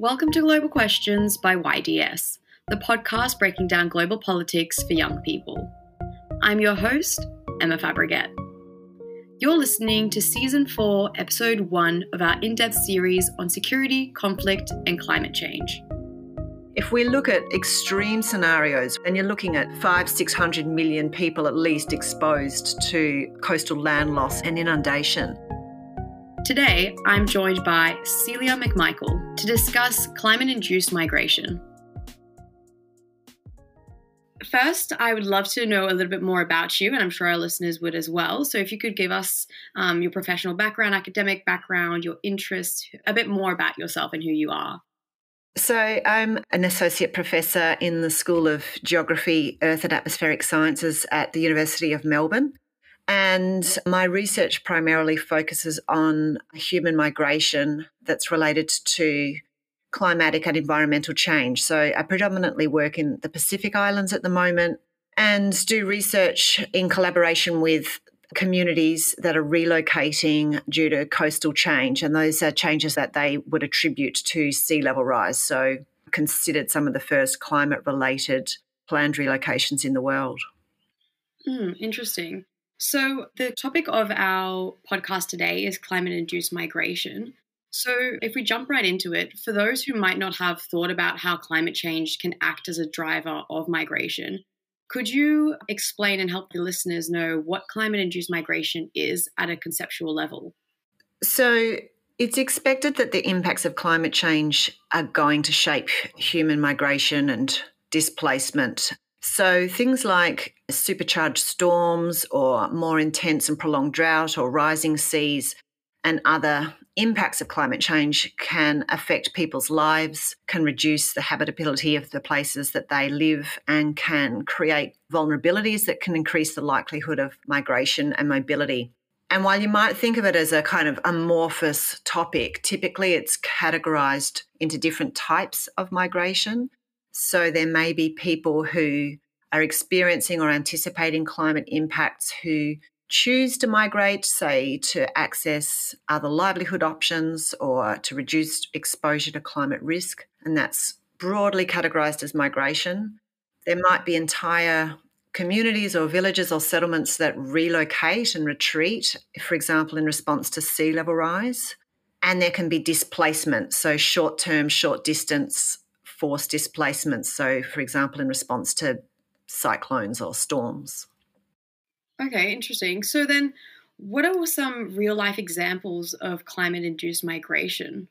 Welcome to Global Questions by YDS, the podcast breaking down global politics for young people. I'm your host, Emma Fabregat. You're listening to Season 4, Episode 1 of our in depth series on security, conflict, and climate change. If we look at extreme scenarios, and you're looking at five, 600 million people at least exposed to coastal land loss and inundation, Today, I'm joined by Celia McMichael to discuss climate induced migration. First, I would love to know a little bit more about you, and I'm sure our listeners would as well. So, if you could give us um, your professional background, academic background, your interests, a bit more about yourself and who you are. So, I'm an associate professor in the School of Geography, Earth and Atmospheric Sciences at the University of Melbourne. And my research primarily focuses on human migration that's related to climatic and environmental change. So I predominantly work in the Pacific Islands at the moment and do research in collaboration with communities that are relocating due to coastal change. And those are changes that they would attribute to sea level rise. So considered some of the first climate related planned relocations in the world. Mm, interesting. So, the topic of our podcast today is climate induced migration. So, if we jump right into it, for those who might not have thought about how climate change can act as a driver of migration, could you explain and help the listeners know what climate induced migration is at a conceptual level? So, it's expected that the impacts of climate change are going to shape human migration and displacement so things like supercharged storms or more intense and prolonged drought or rising seas and other impacts of climate change can affect people's lives, can reduce the habitability of the places that they live, and can create vulnerabilities that can increase the likelihood of migration and mobility. And while you might think of it as a kind of amorphous topic, typically it's categorized into different types of migration. So there may be people who are experiencing or anticipating climate impacts who choose to migrate, say, to access other livelihood options or to reduce exposure to climate risk. And that's broadly categorized as migration. There might be entire communities or villages or settlements that relocate and retreat, for example, in response to sea level rise. And there can be displacement, so short term, short distance forced displacements. So, for example, in response to cyclones or storms. Okay, interesting. So, then what are some real life examples of climate induced migration?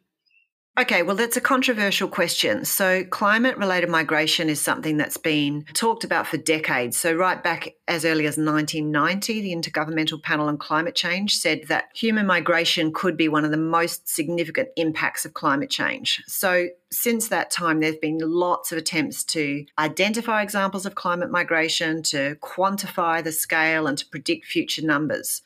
Okay, well, that's a controversial question. So, climate related migration is something that's been talked about for decades. So, right back as early as 1990, the Intergovernmental Panel on Climate Change said that human migration could be one of the most significant impacts of climate change. So, since that time, there's been lots of attempts to identify examples of climate migration, to quantify the scale, and to predict future numbers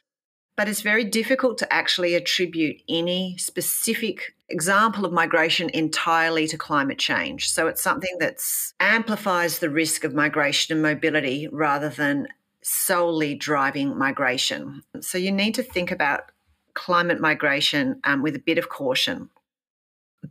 but it's very difficult to actually attribute any specific example of migration entirely to climate change. So it's something that amplifies the risk of migration and mobility rather than solely driving migration. So you need to think about climate migration um, with a bit of caution.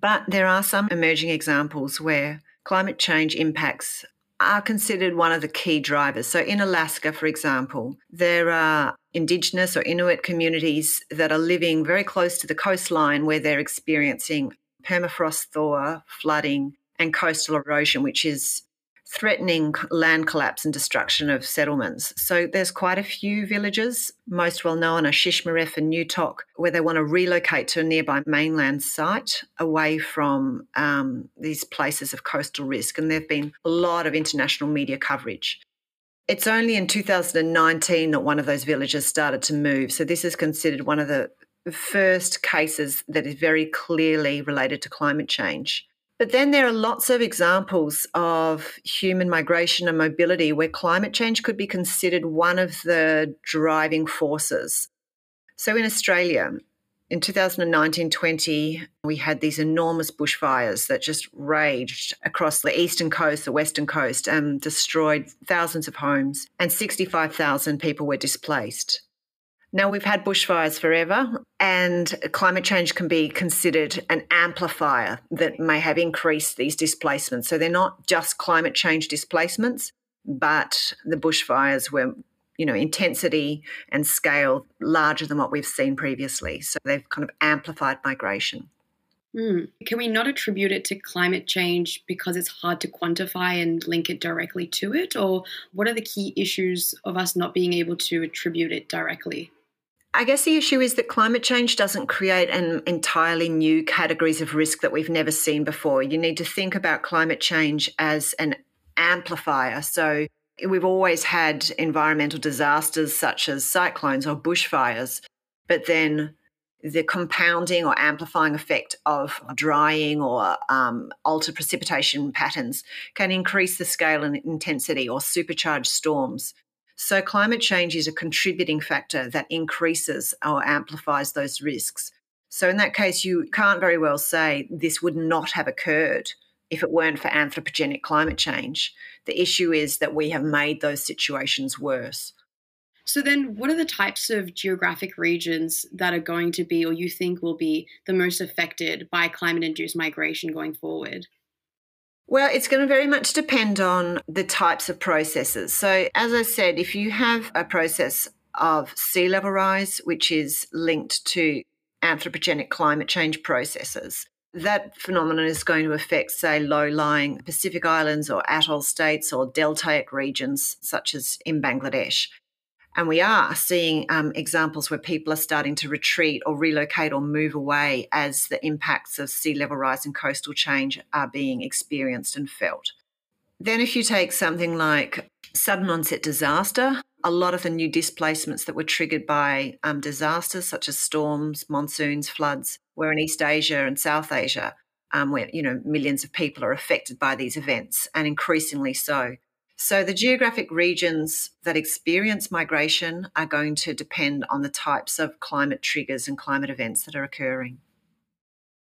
But there are some emerging examples where climate change impacts are considered one of the key drivers. So, in Alaska, for example, there are Indigenous or Inuit communities that are living very close to the coastline where they're experiencing permafrost thaw, flooding, and coastal erosion, which is threatening land collapse and destruction of settlements. So there's quite a few villages, most well known are Shishmaref and Newtok, where they want to relocate to a nearby mainland site away from um, these places of coastal risk. And there have been a lot of international media coverage. It's only in 2019 that one of those villages started to move. So this is considered one of the first cases that is very clearly related to climate change. But then there are lots of examples of human migration and mobility where climate change could be considered one of the driving forces. So in Australia, in 2019 20, we had these enormous bushfires that just raged across the eastern coast, the western coast, and destroyed thousands of homes, and 65,000 people were displaced. Now, we've had bushfires forever, and climate change can be considered an amplifier that may have increased these displacements. So they're not just climate change displacements, but the bushfires were, you know, intensity and scale larger than what we've seen previously. So they've kind of amplified migration. Mm. Can we not attribute it to climate change because it's hard to quantify and link it directly to it? Or what are the key issues of us not being able to attribute it directly? I guess the issue is that climate change doesn't create an entirely new categories of risk that we've never seen before. You need to think about climate change as an amplifier. So we've always had environmental disasters such as cyclones or bushfires, but then the compounding or amplifying effect of drying or um, altered precipitation patterns can increase the scale and intensity or supercharge storms. So, climate change is a contributing factor that increases or amplifies those risks. So, in that case, you can't very well say this would not have occurred if it weren't for anthropogenic climate change. The issue is that we have made those situations worse. So, then what are the types of geographic regions that are going to be, or you think will be, the most affected by climate induced migration going forward? Well, it's going to very much depend on the types of processes. So, as I said, if you have a process of sea level rise, which is linked to anthropogenic climate change processes, that phenomenon is going to affect, say, low lying Pacific Islands or atoll states or deltaic regions, such as in Bangladesh. And we are seeing um, examples where people are starting to retreat or relocate or move away as the impacts of sea level rise and coastal change are being experienced and felt. Then, if you take something like sudden onset disaster, a lot of the new displacements that were triggered by um, disasters such as storms, monsoons, floods were in East Asia and South Asia, um, where you know millions of people are affected by these events, and increasingly so. So, the geographic regions that experience migration are going to depend on the types of climate triggers and climate events that are occurring.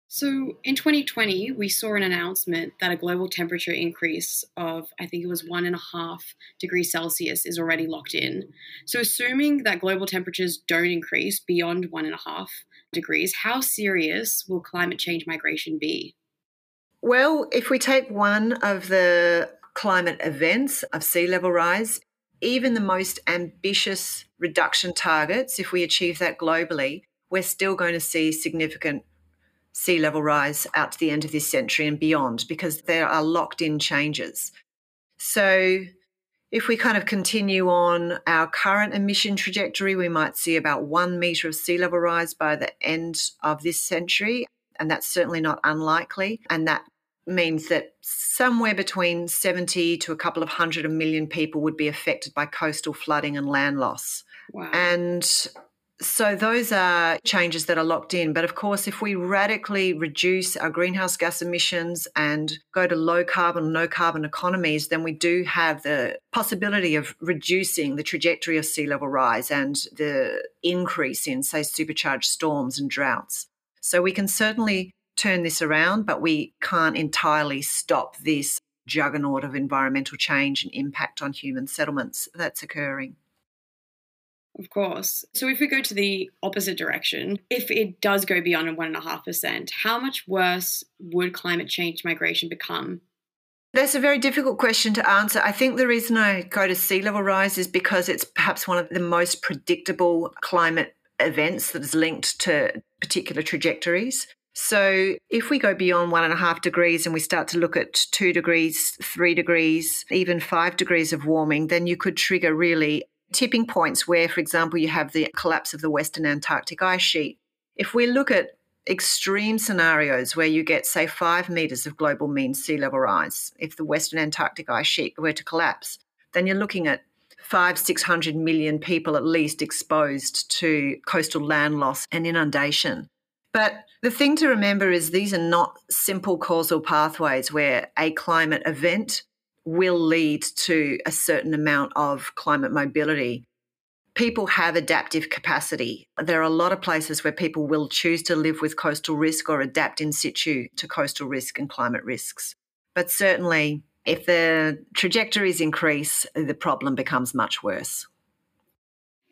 So, in 2020, we saw an announcement that a global temperature increase of, I think it was one and a half degrees Celsius, is already locked in. So, assuming that global temperatures don't increase beyond one and a half degrees, how serious will climate change migration be? Well, if we take one of the climate events of sea level rise, even the most ambitious reduction targets, if we achieve that globally, we're still going to see significant sea level rise out to the end of this century and beyond because there are locked in changes. So, if we kind of continue on our current emission trajectory, we might see about one metre of sea level rise by the end of this century. And that's certainly not unlikely. And that means that somewhere between 70 to a couple of hundred million people would be affected by coastal flooding and land loss. Wow. And so those are changes that are locked in. But of course, if we radically reduce our greenhouse gas emissions and go to low carbon, no carbon economies, then we do have the possibility of reducing the trajectory of sea level rise and the increase in, say, supercharged storms and droughts. So we can certainly turn this around, but we can't entirely stop this juggernaut of environmental change and impact on human settlements that's occurring. Of course. So, if we go to the opposite direction, if it does go beyond 1.5%, how much worse would climate change migration become? That's a very difficult question to answer. I think the reason I go to sea level rise is because it's perhaps one of the most predictable climate events that is linked to particular trajectories. So, if we go beyond one and a half degrees and we start to look at two degrees, three degrees, even five degrees of warming, then you could trigger really tipping points where, for example, you have the collapse of the Western Antarctic ice sheet. If we look at extreme scenarios where you get, say, five metres of global mean sea level rise, if the Western Antarctic ice sheet were to collapse, then you're looking at five, 600 million people at least exposed to coastal land loss and inundation. But the thing to remember is these are not simple causal pathways where a climate event will lead to a certain amount of climate mobility. People have adaptive capacity. There are a lot of places where people will choose to live with coastal risk or adapt in situ to coastal risk and climate risks. But certainly, if the trajectories increase, the problem becomes much worse.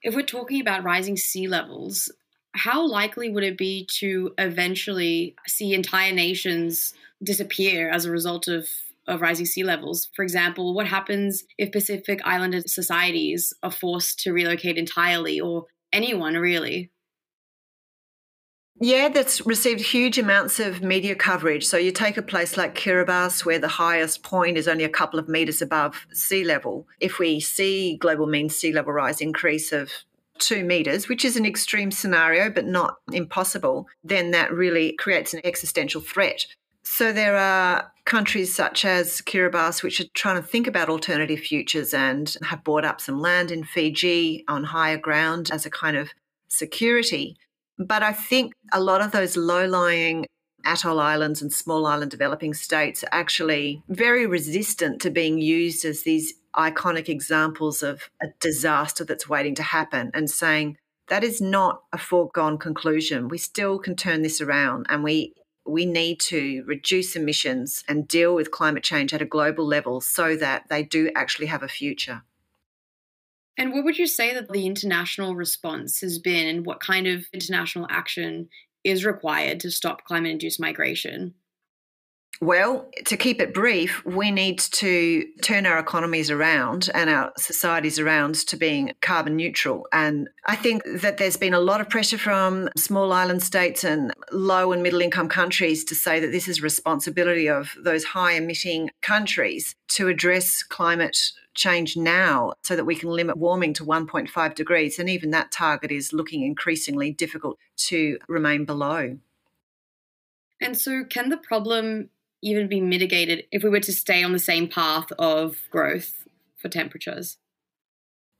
if we're talking about rising sea levels, how likely would it be to eventually see entire nations disappear as a result of, of rising sea levels? For example, what happens if Pacific Islander societies are forced to relocate entirely, or anyone really? Yeah, that's received huge amounts of media coverage. So you take a place like Kiribati, where the highest point is only a couple of metres above sea level. If we see global mean sea level rise increase of two metres, which is an extreme scenario but not impossible, then that really creates an existential threat. So there are countries such as Kiribati which are trying to think about alternative futures and have bought up some land in Fiji on higher ground as a kind of security. But I think a lot of those low lying atoll islands and small island developing states are actually very resistant to being used as these iconic examples of a disaster that's waiting to happen and saying that is not a foregone conclusion. We still can turn this around and we we need to reduce emissions and deal with climate change at a global level so that they do actually have a future. And what would you say that the international response has been and what kind of international action is required to stop climate induced migration? Well, to keep it brief, we need to turn our economies around and our societies around to being carbon neutral. And I think that there's been a lot of pressure from small island states and low and middle income countries to say that this is responsibility of those high emitting countries to address climate change now so that we can limit warming to 1.5 degrees. And even that target is looking increasingly difficult to remain below. And so, can the problem even be mitigated if we were to stay on the same path of growth for temperatures?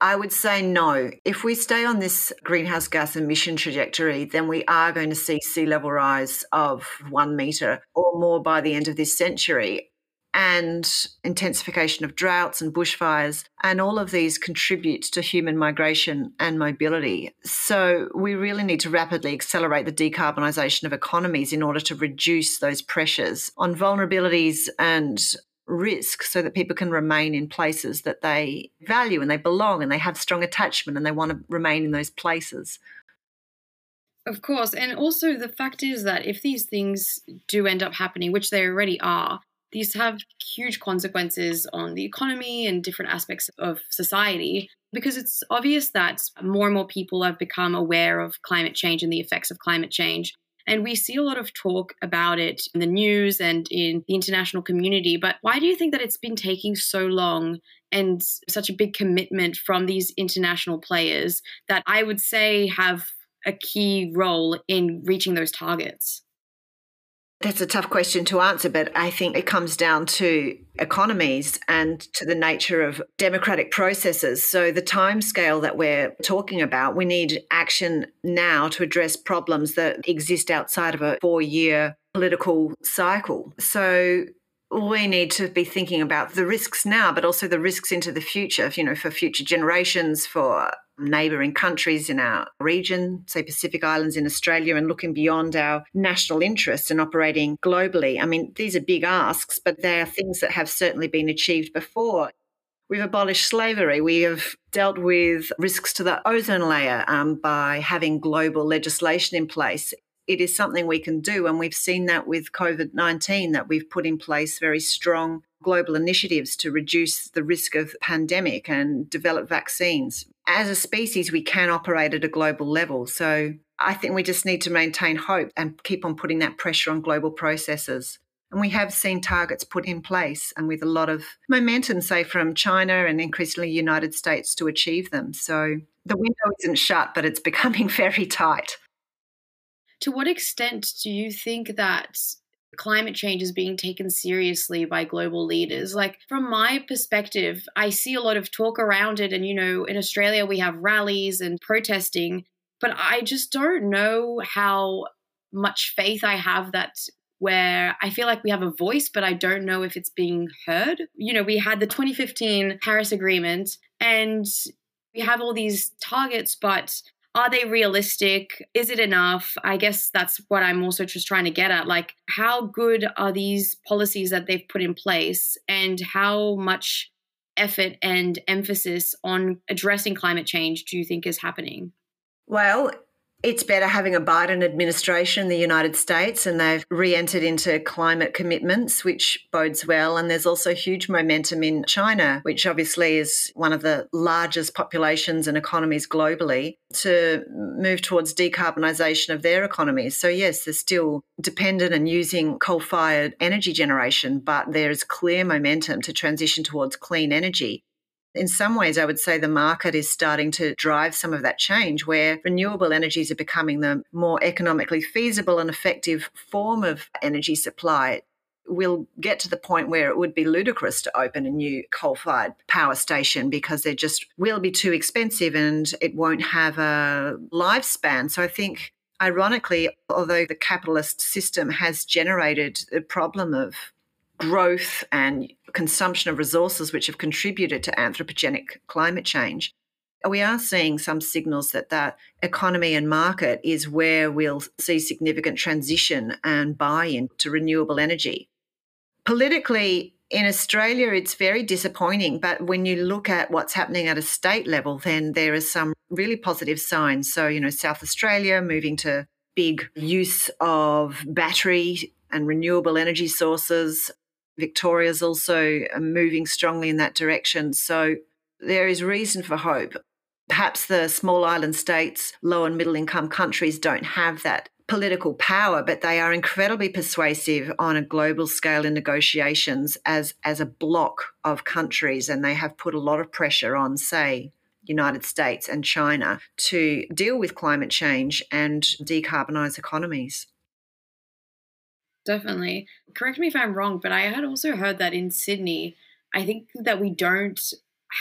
I would say no. If we stay on this greenhouse gas emission trajectory, then we are going to see sea level rise of one metre or more by the end of this century and intensification of droughts and bushfires. And all of these contribute to human migration and mobility. So we really need to rapidly accelerate the decarbonisation of economies in order to reduce those pressures on vulnerabilities and risk so that people can remain in places that they value and they belong and they have strong attachment and they want to remain in those places. Of course. And also, the fact is that if these things do end up happening, which they already are, these have huge consequences on the economy and different aspects of society because it's obvious that more and more people have become aware of climate change and the effects of climate change. And we see a lot of talk about it in the news and in the international community. But why do you think that it's been taking so long and such a big commitment from these international players that I would say have a key role in reaching those targets? That's a tough question to answer, but I think it comes down to economies and to the nature of democratic processes. So, the time scale that we're talking about, we need action now to address problems that exist outside of a four year political cycle. So, we need to be thinking about the risks now, but also the risks into the future, you know, for future generations, for neighbouring countries in our region, say Pacific Islands in Australia, and looking beyond our national interests and operating globally. I mean, these are big asks, but they are things that have certainly been achieved before. We've abolished slavery. We have dealt with risks to the ozone layer um, by having global legislation in place. It is something we can do, and we've seen that with COVID 19, that we've put in place very strong global initiatives to reduce the risk of pandemic and develop vaccines as a species, we can operate at a global level. So I think we just need to maintain hope and keep on putting that pressure on global processes. And we have seen targets put in place and with a lot of momentum, say, from China and increasingly United States to achieve them. So the window isn't shut, but it's becoming very tight. To what extent do you think that climate change is being taken seriously by global leaders. Like, from my perspective, I see a lot of talk around it. And, you know, in Australia, we have rallies and protesting, but I just don't know how much faith I have that where I feel like we have a voice, but I don't know if it's being heard. You know, we had the 2015 Paris Agreement and we have all these targets, but are they realistic? Is it enough? I guess that's what I'm also just trying to get at. Like, how good are these policies that they've put in place, and how much effort and emphasis on addressing climate change do you think is happening? Well, it's better having a Biden administration in the United States, and they've re entered into climate commitments, which bodes well. And there's also huge momentum in China, which obviously is one of the largest populations and economies globally, to move towards decarbonisation of their economies. So, yes, they're still dependent and using coal fired energy generation, but there is clear momentum to transition towards clean energy in some ways, I would say the market is starting to drive some of that change where renewable energies are becoming the more economically feasible and effective form of energy supply. We'll get to the point where it would be ludicrous to open a new coal fired power station because they just will be too expensive and it won't have a lifespan. So I think ironically, although the capitalist system has generated the problem of growth and consumption of resources which have contributed to anthropogenic climate change, we are seeing some signals that that economy and market is where we'll see significant transition and buy-in to renewable energy. Politically, in Australia, it's very disappointing, but when you look at what's happening at a state level, then there are some really positive signs. So, you know, South Australia moving to big use of battery and renewable energy sources. Victoria's also uh, moving strongly in that direction. So there is reason for hope. Perhaps the small island states, low and middle income countries don't have that political power, but they are incredibly persuasive on a global scale in negotiations as, as a block of countries. And they have put a lot of pressure on, say, United States and China to deal with climate change and decarbonize economies. Definitely. Correct me if I'm wrong, but I had also heard that in Sydney, I think that we don't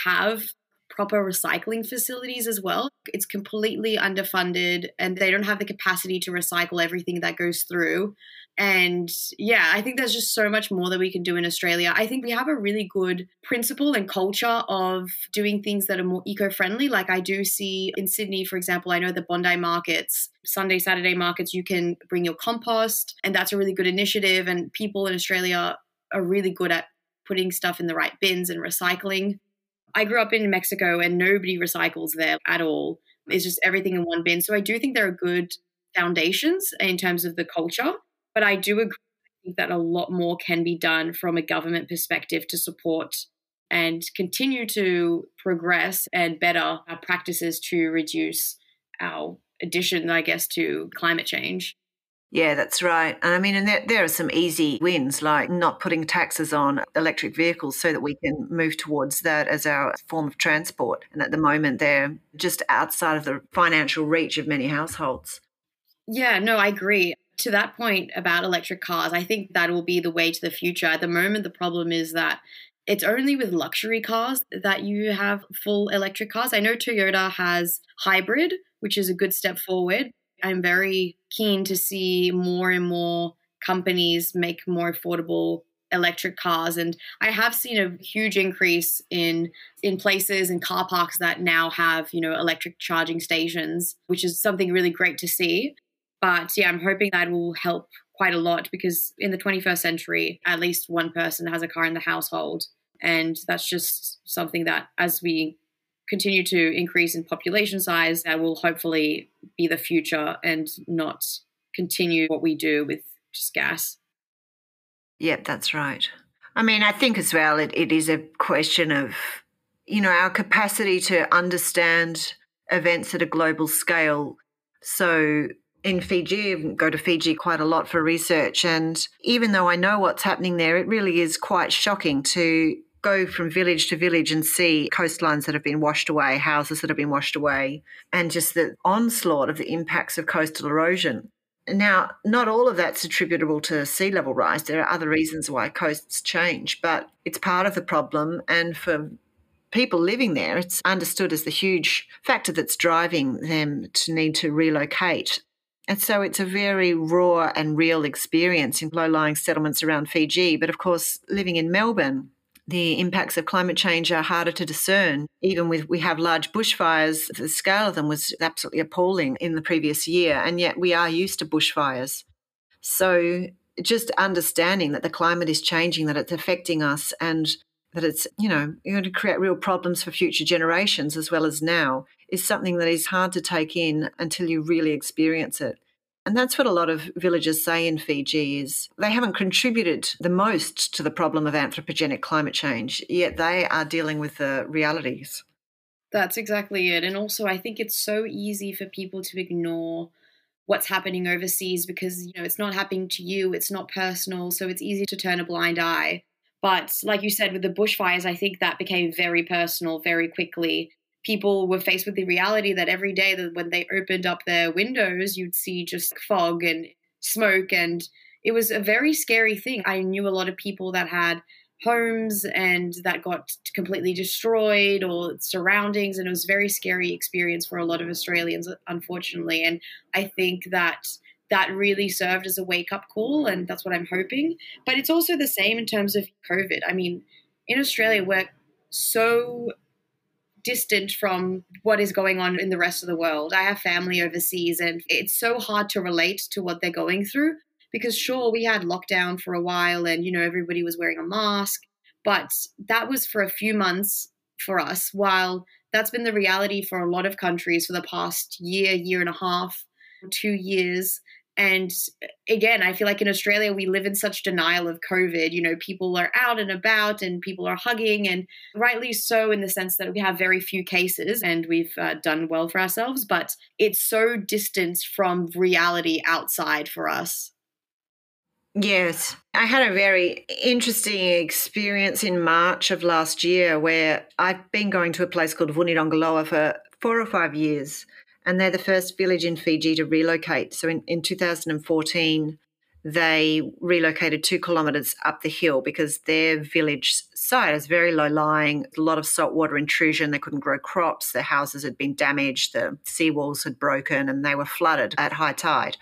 have proper recycling facilities as well. It's completely underfunded and they don't have the capacity to recycle everything that goes through. And yeah, I think there's just so much more that we can do in Australia. I think we have a really good principle and culture of doing things that are more eco friendly. Like I do see in Sydney, for example, I know the Bondi markets, Sunday, Saturday markets, you can bring your compost, and that's a really good initiative. And people in Australia are really good at putting stuff in the right bins and recycling. I grew up in Mexico and nobody recycles there at all. It's just everything in one bin. So I do think there are good foundations in terms of the culture. But I do agree that a lot more can be done from a government perspective to support and continue to progress and better our practices to reduce our addition, I guess, to climate change. Yeah, that's right. And I mean, and there, there, are some easy wins, like not putting taxes on electric vehicles so that we can move towards that as our form of transport. And at the moment, they're just outside of the financial reach of many households. Yeah, no, I agree to that point about electric cars, I think that will be the way to the future. At the moment, the problem is that it's only with luxury cars that you have full electric cars. I know Toyota has hybrid, which is a good step forward. I'm very keen to see more and more companies make more affordable electric cars and i have seen a huge increase in in places and car parks that now have you know electric charging stations which is something really great to see but yeah, I'm hoping that will help quite a lot because in the 21st century, at least one person has a car in the household. And that's just something that, as we continue to increase in population size, that will hopefully be the future and not continue what we do with just gas. Yep, that's right. I mean, I think as well, it, it is a question of, you know, our capacity to understand events at a global scale. So in Fiji, I go to Fiji quite a lot for research. And even though I know what's happening there, it really is quite shocking to go from village to village and see coastlines that have been washed away, houses that have been washed away, and just the onslaught of the impacts of coastal erosion. Now, not all of that's attributable to sea level rise. There are other reasons why coasts change, but it's part of the problem. And for people living there, it's understood as the huge factor that's driving them to need to relocate. And so it's a very raw and real experience in low lying settlements around Fiji. But of course, living in Melbourne, the impacts of climate change are harder to discern. Even with we have large bushfires, the scale of them was absolutely appalling in the previous year, and yet we are used to bushfires. So just understanding that the climate is changing, that it's affecting us, and that it's, you know, going to create real problems for future generations as well as now, is something that is hard to take in until you really experience it. And that's what a lot of villagers say in Fiji is they haven't contributed the most to the problem of anthropogenic climate change, yet they are dealing with the realities. That's exactly it. And also I think it's so easy for people to ignore what's happening overseas because you know it's not happening to you, it's not personal, so it's easy to turn a blind eye. But like you said with the bushfires, I think that became very personal very quickly people were faced with the reality that every day that when they opened up their windows, you'd see just fog and smoke. And it was a very scary thing. I knew a lot of people that had homes and that got completely destroyed or surroundings. And it was a very scary experience for a lot of Australians, unfortunately. And I think that that really served as a wake up call. And that's what I'm hoping. But it's also the same in terms of COVID. I mean, in Australia, we're so distant from what is going on in the rest of the world. I have family overseas, and it's so hard to relate to what they're going through because, sure, we had lockdown for a while and, you know, everybody was wearing a mask, but that was for a few months for us, while that's been the reality for a lot of countries for the past year, year and a half, two years. And again, I feel like in Australia, we live in such denial of COVID. You know, people are out and about and people are hugging, and rightly so, in the sense that we have very few cases and we've uh, done well for ourselves, but it's so distanced from reality outside for us. Yes. I had a very interesting experience in March of last year where I've been going to a place called Vunidogoloa for four or five years and they're the first village in Fiji to relocate. So in, in 2014, they relocated two kilometres up the hill because their village site is very low lying, a lot of saltwater intrusion. They couldn't grow crops, their houses had been damaged, the seawalls had broken, and they were flooded at high tide.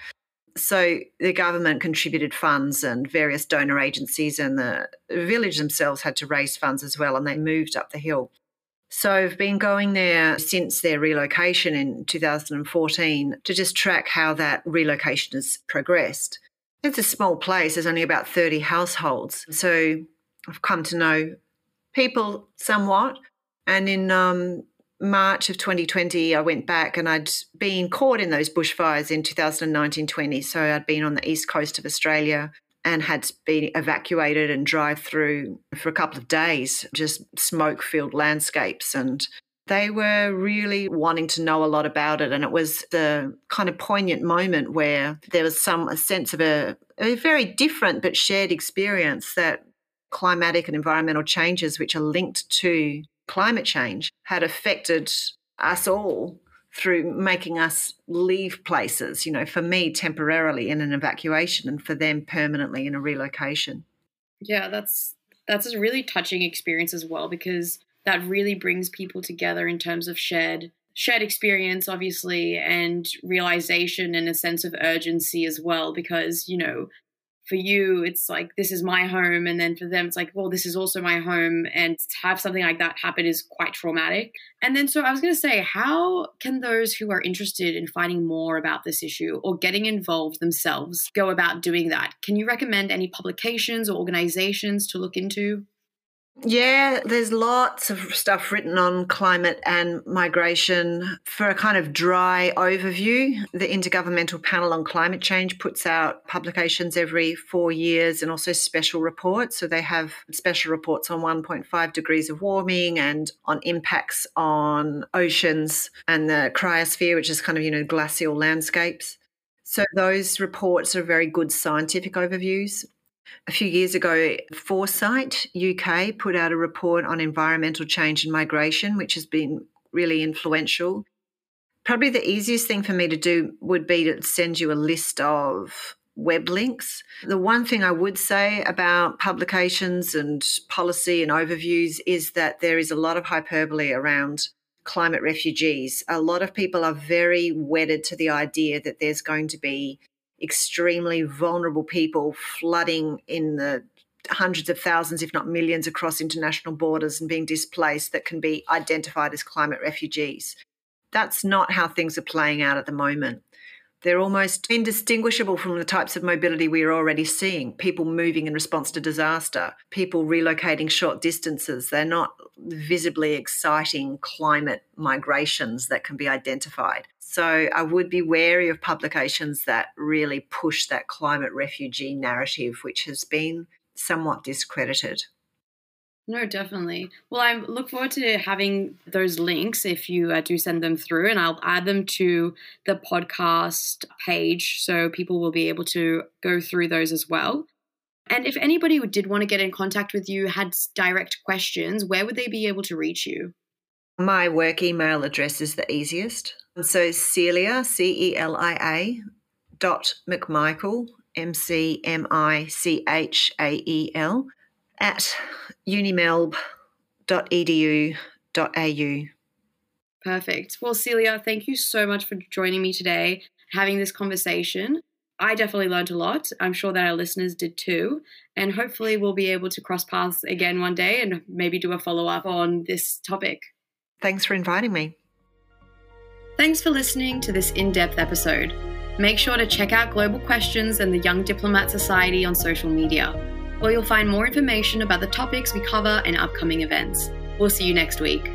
So the government contributed funds and various donor agencies, and the village themselves had to raise funds as well, and they moved up the hill. So I've been going there since their relocation in 2014 to just track how that relocation has progressed. It's a small place, there's only about 30 households. So I've come to know people somewhat. And in um, March of 2020, I went back and I'd been caught in those bushfires in 2019 20. So I'd been on the east coast of Australia and had been evacuated and drive through for a couple of days, just smoke filled landscapes. And they were really wanting to know a lot about it. And it was the kind of poignant moment where there was some a sense of a, a very different but shared experience that climatic and environmental changes, which are linked to climate change, had affected us all through making us leave places, you know, for me temporarily in an evacuation and for them permanently in a relocation. Yeah, that's that's a really touching experience as well because that really brings people together in terms of shared shared experience obviously and realization and a sense of urgency as well because you know for you it's like this is my home and then for them it's like well this is also my home and to have something like that happen is quite traumatic. And then so i was going to say how can those who are interested in finding more about this issue or getting involved themselves go about doing that? Can you recommend any publications or organizations to look into yeah, there's lots of stuff written on climate and migration. For a kind of dry overview, the Intergovernmental Panel on Climate Change puts out publications every four years and also special reports. So they have special reports on 1.5 degrees of warming and on impacts on oceans and the cryosphere, which is kind of, you know, glacial landscapes. So those reports are very good scientific overviews. A few years ago, Foresight UK put out a report on environmental change and migration, which has been really influential. Probably the easiest thing for me to do would be to send you a list of web links. The one thing I would say about publications and policy and overviews is that there is a lot of hyperbole around climate refugees. A lot of people are very wedded to the idea that there's going to be extremely vulnerable people flooding in the hundreds of thousands, if not millions, across international borders and being displaced that can be identified as climate refugees. That's not how things are playing out at the moment. They're almost indistinguishable from the types of mobility we are already seeing people moving in response to disaster, people relocating short distances. They're not visibly exciting climate migrations that can be identified. So I would be wary of publications that really push that climate refugee narrative, which has been somewhat discredited. No, definitely. Well, I look forward to having those links if you uh, do send them through, and I'll add them to the podcast page so people will be able to go through those as well. And if anybody did want to get in contact with you, had direct questions, where would they be able to reach you? My work email address is the easiest. So Celia, C E L I A, dot McMichael, M C M I C H A E L, at unimelb.edu.au. Perfect. Well, Celia, thank you so much for joining me today, having this conversation. I definitely learned a lot. I'm sure that our listeners did too. And hopefully, we'll be able to cross paths again one day and maybe do a follow up on this topic. Thanks for inviting me. Thanks for listening to this in depth episode. Make sure to check out Global Questions and the Young Diplomat Society on social media where you'll find more information about the topics we cover and upcoming events. We'll see you next week.